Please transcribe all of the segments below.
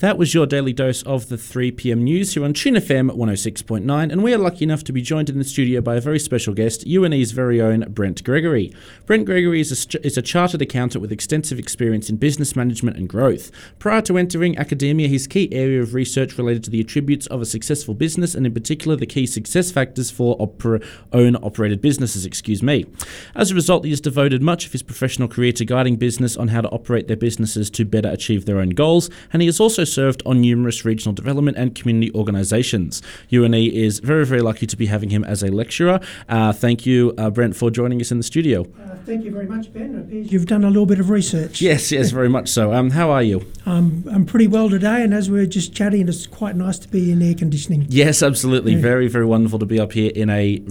That was your daily dose of the 3 p.m. news here on Tune FM 106.9, and we are lucky enough to be joined in the studio by a very special guest, UNE's very own Brent Gregory. Brent Gregory is a, is a chartered accountant with extensive experience in business management and growth. Prior to entering academia, his key area of research related to the attributes of a successful business, and in particular the key success factors for opera, own operated businesses. Excuse me. As a result, he has devoted much of his professional career to guiding business on how to operate their businesses to better achieve their own goals, and he has also served on numerous regional development and community organisations. UNE is very, very lucky to be having him as a lecturer. Uh, thank you, uh, Brent, for joining us in the studio. Uh, thank you very much, Ben. Appears you've done a little bit of research. Yes, yes, very much so. Um, how are you? Um, I'm pretty well today, and as we are just chatting, it's quite nice to be in air conditioning. Yes, absolutely. Yeah. Very, very wonderful to be up here in a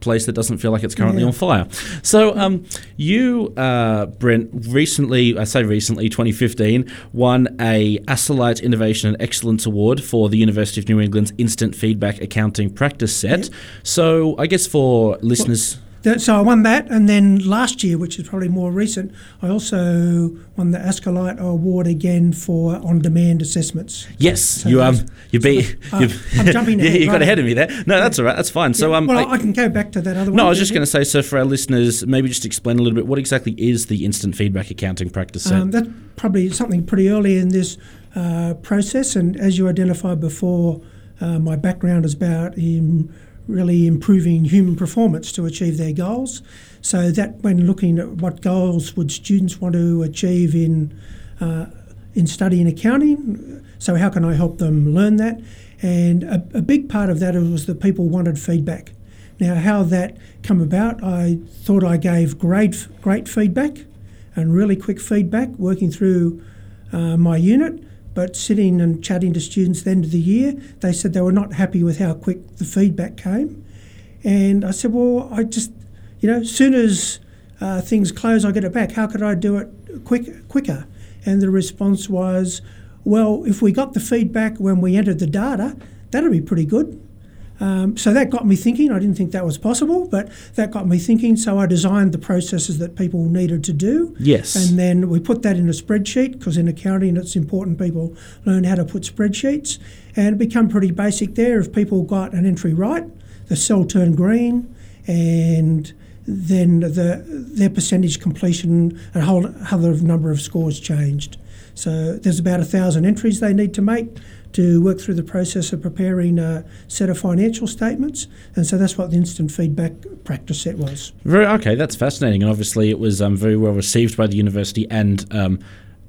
place that doesn't feel like it's currently yeah. on fire. So, um, you, uh, Brent, recently, I say recently, 2015, won a ASCILITE Innovation and Excellence Award for the University of New England's Instant Feedback Accounting Practice Set. So, I guess for listeners. Well, so I won that, and then last year, which is probably more recent, I also won the ASCILITE Award again for on-demand assessments. Yes, so you um, you beat. Uh, I'm jumping ahead. yeah, you got ahead of me there. No, that's all right. That's fine. Yeah, so um, well, I, I, can go back to that other one. No, I was just going to say. So for our listeners, maybe just explain a little bit what exactly is the instant feedback accounting practice set. Um, that's probably something pretty early in this uh, process. And as you identified before, uh, my background is about in really improving human performance to achieve their goals. So that when looking at what goals would students want to achieve in uh, in studying accounting, so how can I help them learn that? And a, a big part of that was that people wanted feedback. Now, how that come about, I thought I gave great great feedback and really quick feedback working through uh, my unit but sitting and chatting to students at the end of the year, they said they were not happy with how quick the feedback came. And I said, well, I just, you know, as soon as uh, things close, I get it back. How could I do it quick, quicker? And the response was, well, if we got the feedback when we entered the data, that'd be pretty good. Um, so that got me thinking. I didn't think that was possible, but that got me thinking. So I designed the processes that people needed to do. Yes. And then we put that in a spreadsheet because in accounting it's important people learn how to put spreadsheets. And it became pretty basic there. If people got an entry right, the cell turned green and then the their percentage completion and a whole other number of scores changed. So there's about a thousand entries they need to make to work through the process of preparing a set of financial statements. And so that's what the instant feedback practice set was. Very okay, that's fascinating. And obviously, it was um, very well received by the university and um,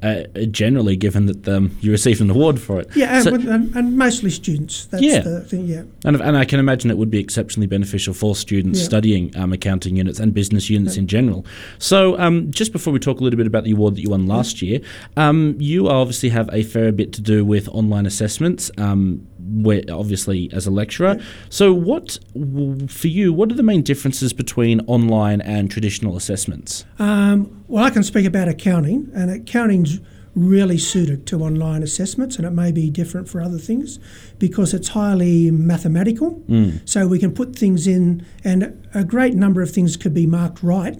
uh, generally, given that um, you received an award for it. Yeah, so, and, and, mostly students. That's yeah. the thing, yeah. And, and I can imagine it would be exceptionally beneficial for students yeah. studying um, accounting units and business units yeah. in general. So, um, just before we talk a little bit about the award that you won last year, um, you obviously have a fair bit to do with online assessments. Where obviously as a lecturer. Yeah. So, what for you? What are the main differences between online and traditional assessments? Um, well, I can speak about accounting, and accounting's really suited to online assessments, and it may be different for other things because it's highly mathematical. Mm. So we can put things in, and a great number of things could be marked right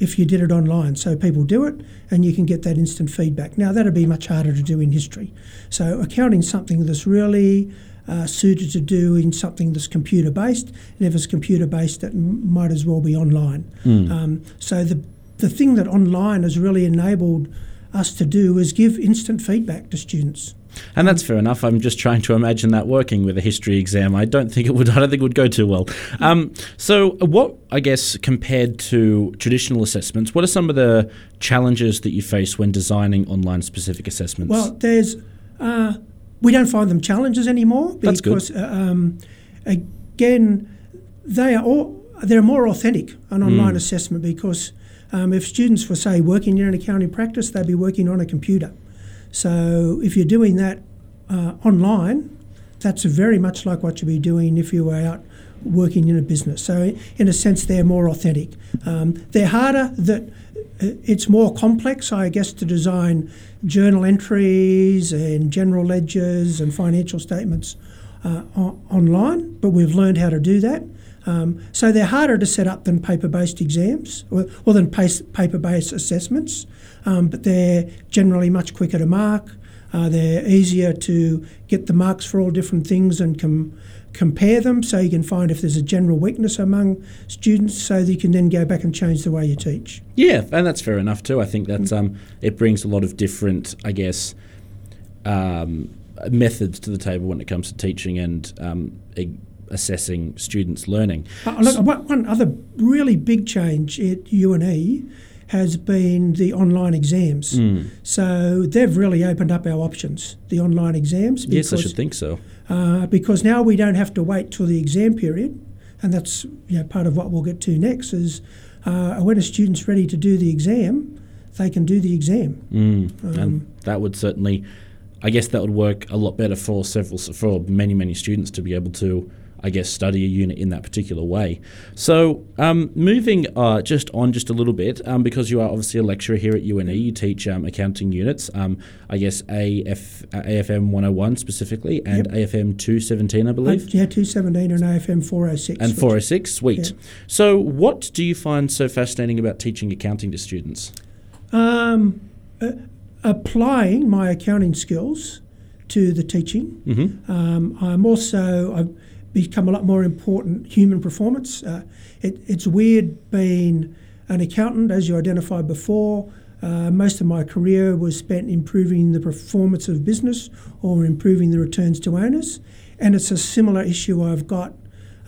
if you did it online. So people do it and you can get that instant feedback. Now, that'd be much harder to do in history. So accounting something that's really uh, suited to do in something that's computer based. And if it's computer based, it might as well be online. Mm. Um, so the, the thing that online has really enabled us to do is give instant feedback to students. And that's fair enough. I'm just trying to imagine that working with a history exam. I don't think it would. I don't think it would go too well. Um, so, what I guess compared to traditional assessments, what are some of the challenges that you face when designing online specific assessments? Well, there's uh, we don't find them challenges anymore because that's good. Uh, um, again they are all they're more authentic an online mm. assessment because um, if students were say working in an accounting practice, they'd be working on a computer. So if you're doing that uh, online, that's very much like what you'd be doing if you were out working in a business. So in a sense, they're more authentic. Um, they're harder. That uh, it's more complex, I guess, to design journal entries and general ledgers and financial statements uh, online. But we've learned how to do that. Um, so they're harder to set up than paper-based exams, or, or than paper-based assessments, um, but they're generally much quicker to mark. Uh, they're easier to get the marks for all different things and com- compare them so you can find if there's a general weakness among students so that you can then go back and change the way you teach. Yeah, and that's fair enough too. I think that's um, it brings a lot of different, I guess, um, methods to the table when it comes to teaching and um, e- assessing students' learning. Uh, look, one, one other really big change at UNE has been the online exams. Mm. So they've really opened up our options, the online exams. Yes, I because- should think so. uh, because now we don't have to wait till the exam period, and that's you know, part of what we'll get to next. Is uh, when a student's ready to do the exam, they can do the exam. Mm. Um, and that would certainly, I guess, that would work a lot better for several for many many students to be able to. I guess study a unit in that particular way. So, um, moving uh, just on just a little bit, um, because you are obviously a lecturer here at UNE, you teach um, accounting units. Um, I guess AF, uh, AFM 101 specifically, and AFM 217, I believe. yeah, 217 and AFM 406. and which- 406, sweet. Yeah. So, what do you find so fascinating about teaching accounting to students? Um, uh, applying my accounting skills to the teaching. Mm-hmm. Um, I'm also I've become a lot more important human performance. Uh, it, it's weird being an accountant, as you identified before. Uh, most of my career was spent improving the performance of business or improving the returns to owners, and it's a similar issue I've got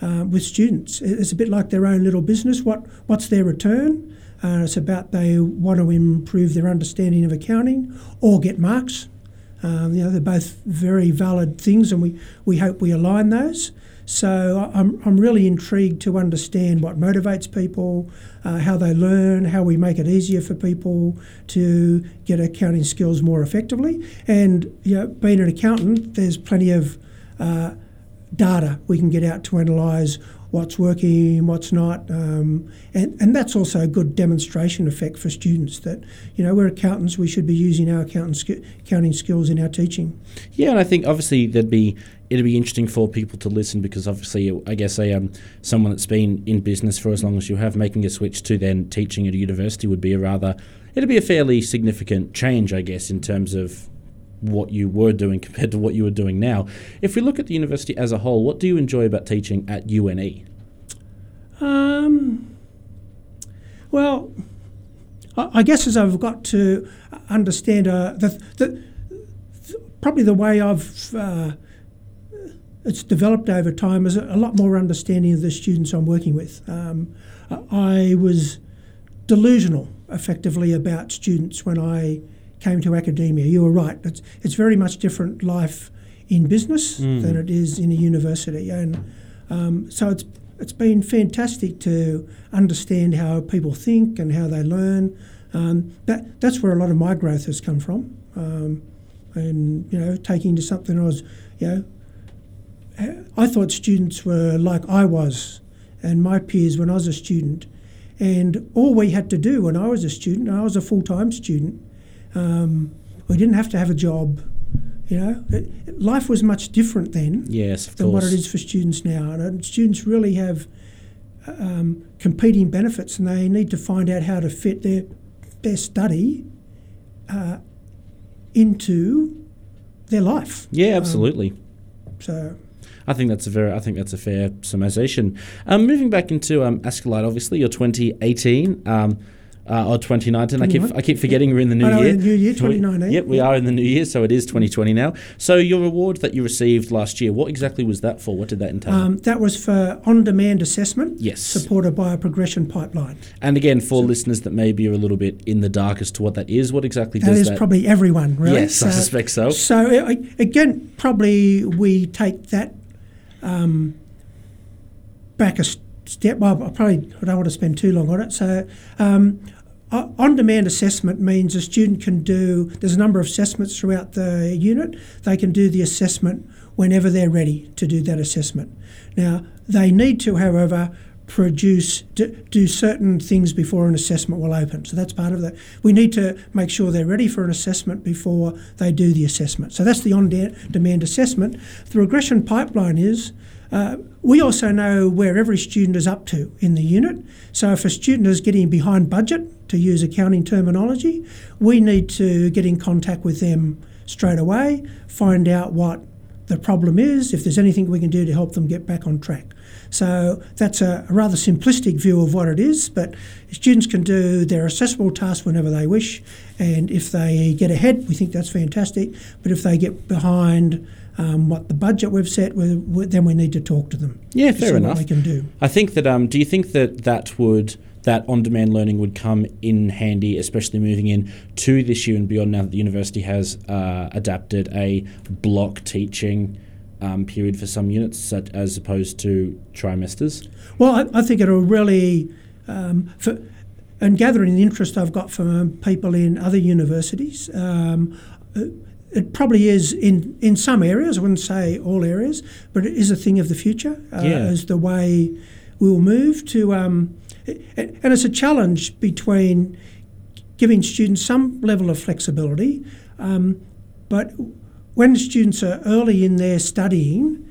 uh, with students. It's a bit like their own little business. What what's their return? Uh, it's about they want to improve their understanding of accounting or get marks. Um, you know, they're both very valid things, and we, we hope we align those. So I'm, I'm really intrigued to understand what motivates people, uh, how they learn, how we make it easier for people to get accounting skills more effectively. And you know, being an accountant, there's plenty of uh, data we can get out to analyse what's working, what's not, um, and and that's also a good demonstration effect for students that you know we're accountants, we should be using our accountant sk- accounting skills in our teaching. Yeah, and I think obviously there'd be it'd be interesting for people to listen because obviously I guess a um, someone that's been in business for as long as you have making a switch to then teaching at a university would be a rather it'd be a fairly significant change I guess in terms of what you were doing compared to what you were doing now. If we look at the university as a whole, what do you enjoy about teaching at? UNE? Um, well, I, I guess as I've got to understand uh, the, the, probably the way I've uh, it's developed over time is a, lot more understanding of the students I'm working with. Um, I was delusional, effectively, about students when I came to academia. You were right; it's it's very much different life in business than it is in a university, and um, so it's it's been fantastic to understand how people think and how they learn. Um, that that's where a lot of my growth has come from, um, and you know, taking to something I was, you know, I thought students were like I was, and my peers when I was a student, and all we had to do when I was a student, I was a full time student, um, we didn't have to have a job. You know, it, life was much different then Yes, of than what it is for students now. And students really have um, competing benefits, and they need to find out how to fit their their study uh, into their life. Yeah, absolutely. So I think that's a very, I think that's a fair summarization. Um, moving back into um, ASCILITE, obviously, you're 2018 um, uh, or 2019. I keep, I keep forgetting we're in the new I year. in the new year, Twen- 2019, Yep, we are in the new year, so it is 2020 now. So your award that you received last year, what exactly was that for? What did that entail? um, that was for on-demand assessment, Yes. supported by a progression pipeline. and again, for listeners that maybe are a little bit in the dark as to what that is, what exactly That does is that? probably everyone, really. yes, I suspect so. So uh, again, probably we take that um, back a step. Well, I probably I don't want to spend too long on it. So. Um, on-demand assessment means a student can do. There's a number of assessments throughout the unit. They can do the assessment whenever they're ready to do that assessment. Now they need to, however, produce do, certain things before an assessment will open. So that's part of that. We need to make sure they're ready for an assessment before they do the assessment. So that's the on-demand assessment. The progression pipeline is uh, we also know where every student is up to in the unit. So if a student is getting behind budget, to use accounting terminology, we need to get in contact with them straight away, find out what the problem is, if there's anything we can do to help them get back on track. So that's a, rather simplistic view of what it is, but students can do their assessable tasks whenever they wish, and if they get ahead, we think that's fantastic. But if they get behind, um, what the budget we've set, we, we, then we need to talk to them. Yeah, fair enough. we can do. I think that. Um, do you think that that would that on-demand learning would come in handy, especially moving in to this year and beyond. Now that the university has uh, adapted a block teaching um, period for some units, such as opposed to trimesters. Well, I, I think it'll really um, for, and gathering the interest I've got from people in other universities. Um, it probably is in, in some areas. I wouldn't say all areas, but it is a thing of the future. Uh, yeah. As the way we'll move to um, and it's a challenge between giving students some level of flexibility, um, but when students are early in their studying,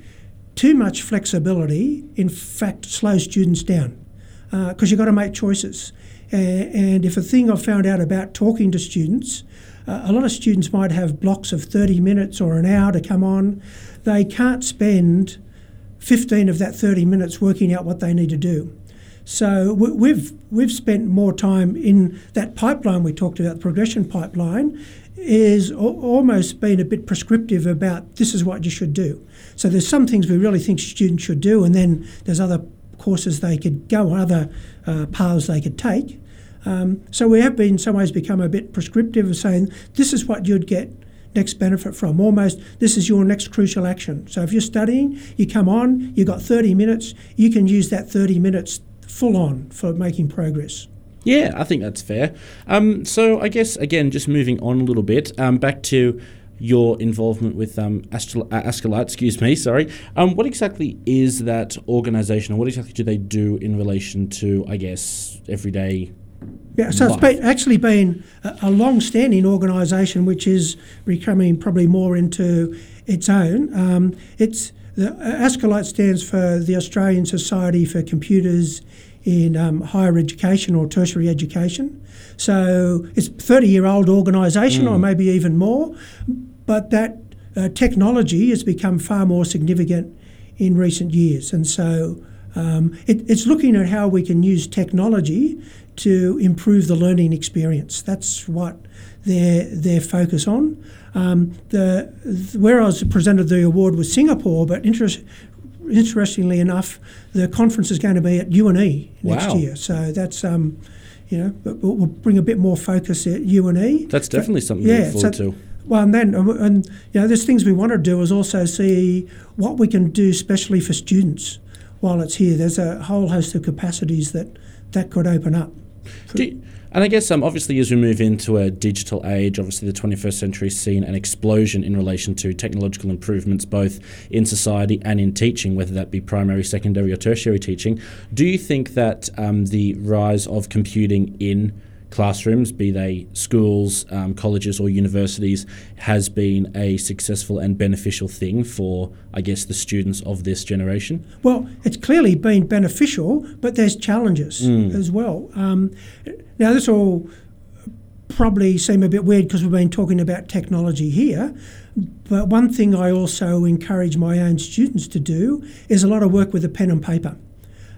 too much flexibility, in fact, slows students down because uh, you've got to make choices. And if a thing I've found out about talking to students, uh, a lot of students might have blocks of 30 minutes or an hour to come on. They can't spend 15 of that 30 minutes working out what they need to do. So we've we've spent more time in that pipeline we talked about, the progression pipeline, is almost been a bit prescriptive about this is what you should do. So there's some things we really think students should do, and then there's other courses they could go, other uh, paths they could take. Um, so we have been in some ways become a bit prescriptive of saying this is what you'd get next benefit from. Almost, this is your next crucial action. So if you're studying, you come on, you've got 30 minutes, you can use that 30 minutes full on for making progress. Yeah, I think that's fair. Um, so I guess again, just moving on a little bit, um, back to your involvement with um, Astral- uh, excuse me, sorry. Um, what exactly is that organisation, or what exactly do they do in relation to, I guess, everyday? Yeah, so life? it's been, actually been a, a long-standing organisation which is becoming probably more into its own. Um, it's the ASCILITE stands for the Australian Society for Computers in um, Higher Education or Tertiary Education. So it's a 30 year old organisation mm. or maybe even more, but that uh, technology has become far more significant in recent years. And so um, it, it's looking at how we can use technology to improve the learning experience. That's what their their focus on. Um, the, where I was presented the award was Singapore, but interest, interestingly enough, the conference is going to be at UNE next wow. year. So that's um, you know, we'll, we'll, bring a bit more focus at UNE. That's definitely but, something yeah, to look forward so, to. Well, and then and you know, there's things we want to do is also see what we can do, especially for students, while it's here. There's a whole host of capacities that that could open up. Do, and I guess um, obviously as we move into a digital age, obviously the 21st century has seen an explosion in relation to technological improvements both in society and in teaching, whether that be primary, secondary, or tertiary teaching. Do you think that um, the rise of computing in classrooms, be they schools, um, colleges, or universities, has been a successful and beneficial thing for, I guess, the students of this generation? Well, it's clearly been beneficial, but there's challenges mm. as well. Um, now, this all probably seem a bit weird because we've been talking about technology here. But one thing I also encourage my own students to do is a lot of work with a pen and paper.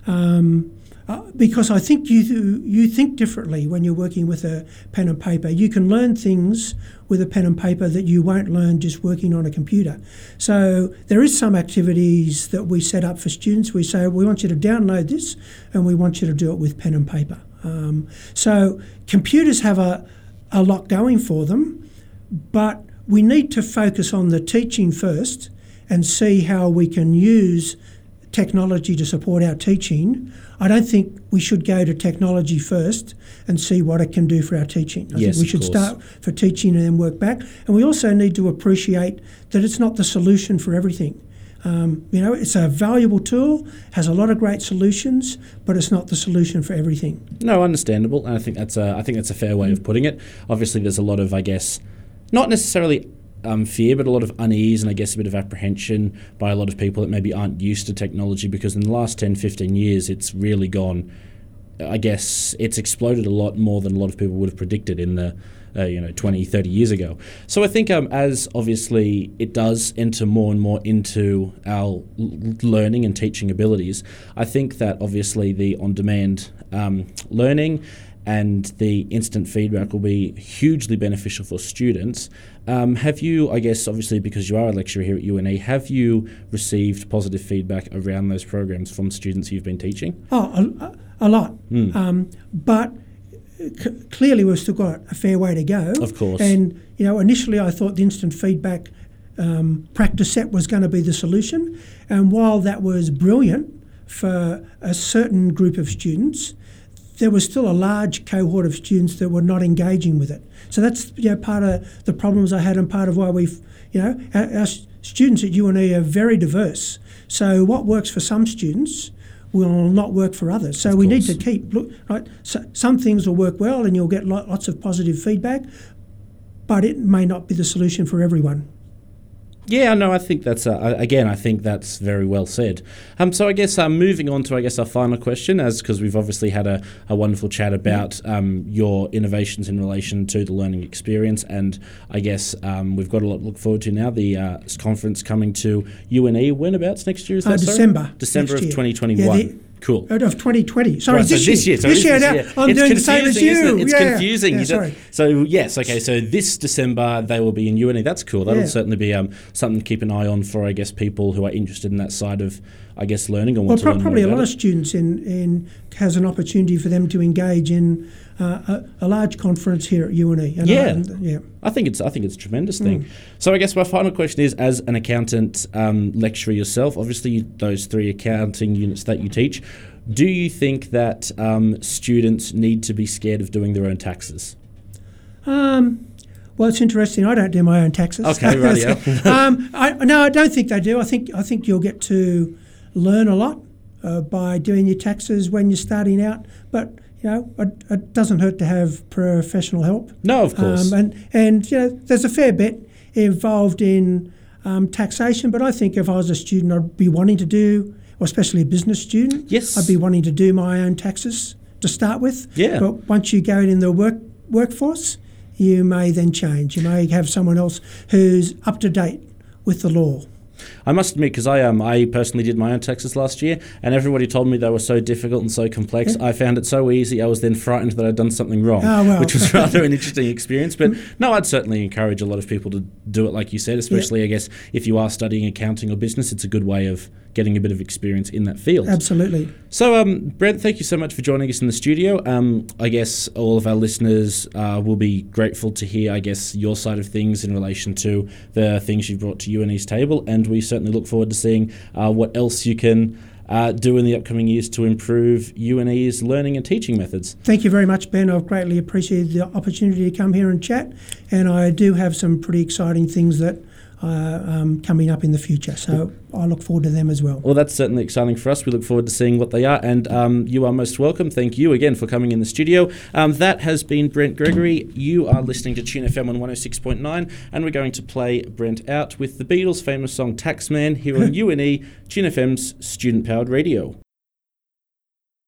Um, uh, because I think you you think differently when you're working with a pen and paper. You can learn things with a pen and paper that you won't learn just working on a computer. So there is some activities that we set up for students. We say we want you to download this, and we want you to do it with pen and paper. Um, so computers have a a lot going for them, but we need to focus on the teaching first and see how we can use technology to support our teaching, I don't think we should go to technology first and see what it can do for our teaching. I yes, think we should start for teaching and then work back. And we also need to appreciate that it's not the solution for everything. Um, you know, it's a valuable tool, has a lot of great solutions, but it's not the solution for everything. No, understandable, and I think that's a I think that's a fair way of putting it. Obviously, there's a lot of I guess not necessarily um, fear, but a lot of unease and I guess a bit of apprehension by a lot of people that maybe aren't used to technology because in the last 10, 15 years, it's really gone. I guess it's exploded a lot more than a lot of people would have predicted in the uh, you know 20 30 years ago so i think um, as obviously it does enter more and more into our learning and teaching abilities i think that obviously the on-demand um, learning and the instant feedback will be hugely beneficial for students. Um, have you, I guess, obviously because you are a lecturer here at UNE, have you received positive feedback around those programs from students you've been teaching? Oh, a, a lot. Mm. Um, but c- clearly we've still got a fair way to go. Of course. And, you know, initially I thought the instant feedback um, practice set was going to be the solution. And while that was brilliant for a certain group of students, there was still a large cohort of students that were not engaging with it. So that's you know, part of the problems I had and part of why we've, you know, our, our students at UNE are very diverse. So what works for some students will not work for others. So Of we need to keep look right. So some things will work well, and you'll get lots of positive feedback, but it may not be the solution for everyone. Yeah, no, I think that's uh, again. I think that's very well said. Um, so I guess um, moving on to I guess our final question, as because we've obviously had a, a wonderful chat about um, your innovations in relation to the learning experience, and I guess um, we've got a lot to look forward to now. The uh, conference coming to UNE. Whenabouts next year is Uh, that? sorry? December December of twenty twenty one. Cool. Out of 2020. Sorry, Right, so this, this year. year. So this this year. now. I'm it's doing the same as you. it? It's Yeah. confusing. Yeah, sorry. So yes, okay. So this December they will be in UNE. That's cool. That'll certainly be um, something to keep an eye on for I guess people who are interested in that side of I guess learning and Well, want to pro- learn probably a lot of students in, in has an opportunity for them to engage in uh, a, a large conference here at UNE. And I- Yeah. and, yeah. I think it's I think it's a tremendous thing. Mm. So I guess my final question is, as an accountant um, lecturer yourself, obviously those three accounting units that you teach, do you think that um, students need to be scared of doing their own taxes? Um, well, it's interesting. I don't do my own taxes. Okay, rightio. um, I, no, I don't think they do. I think I think you'll get to learn a lot uh, by doing your taxes when you're starting out. But you know, it, it doesn't hurt to have professional help. No, of course. Um, and and you know, there's a fair bit involved in um, taxation. But I think if I was a student, I'd be wanting to do, or especially a business student, Yes. I'd be wanting to do my own taxes to start with. Yeah. But once you go in the work workforce, you may then change. You may have someone else who's up to date with the law. I must admit, because I um I personally did my own taxes last year, and everybody told me they were so difficult and so complex. I found it so easy. I was then frightened that I'd done something wrong, Ah, well. which was rather an interesting experience. But no, I'd certainly encourage a lot of people to do it, like you said. Especially, I guess, if you are studying accounting or business, it's a good way of getting a bit of experience in that field. Absolutely. So, um, Brent, thank you so much for joining us in the studio. Um, I guess all of our listeners uh, will be grateful to hear, I guess, your side of things in relation to the things you've brought to UNE's table, and we certainly look forward to seeing uh, what else you can uh, do in the upcoming years to improve UNE's learning and teaching methods. Thank you very much, Ben. I've greatly appreciated the opportunity to come here and chat, and I do have some pretty exciting things that are um, coming up in the future. So I look forward to them as well. Well, that's certainly exciting for us. We look forward to seeing what they are, and um, you are most welcome. Thank you again for coming in the studio. Um, that has been Brent Gregory. You are listening to Tune FM on 106.9, and we're going to play Brent out with the Beatles' famous song Taxman here on UNE, Tune FM's student powered radio.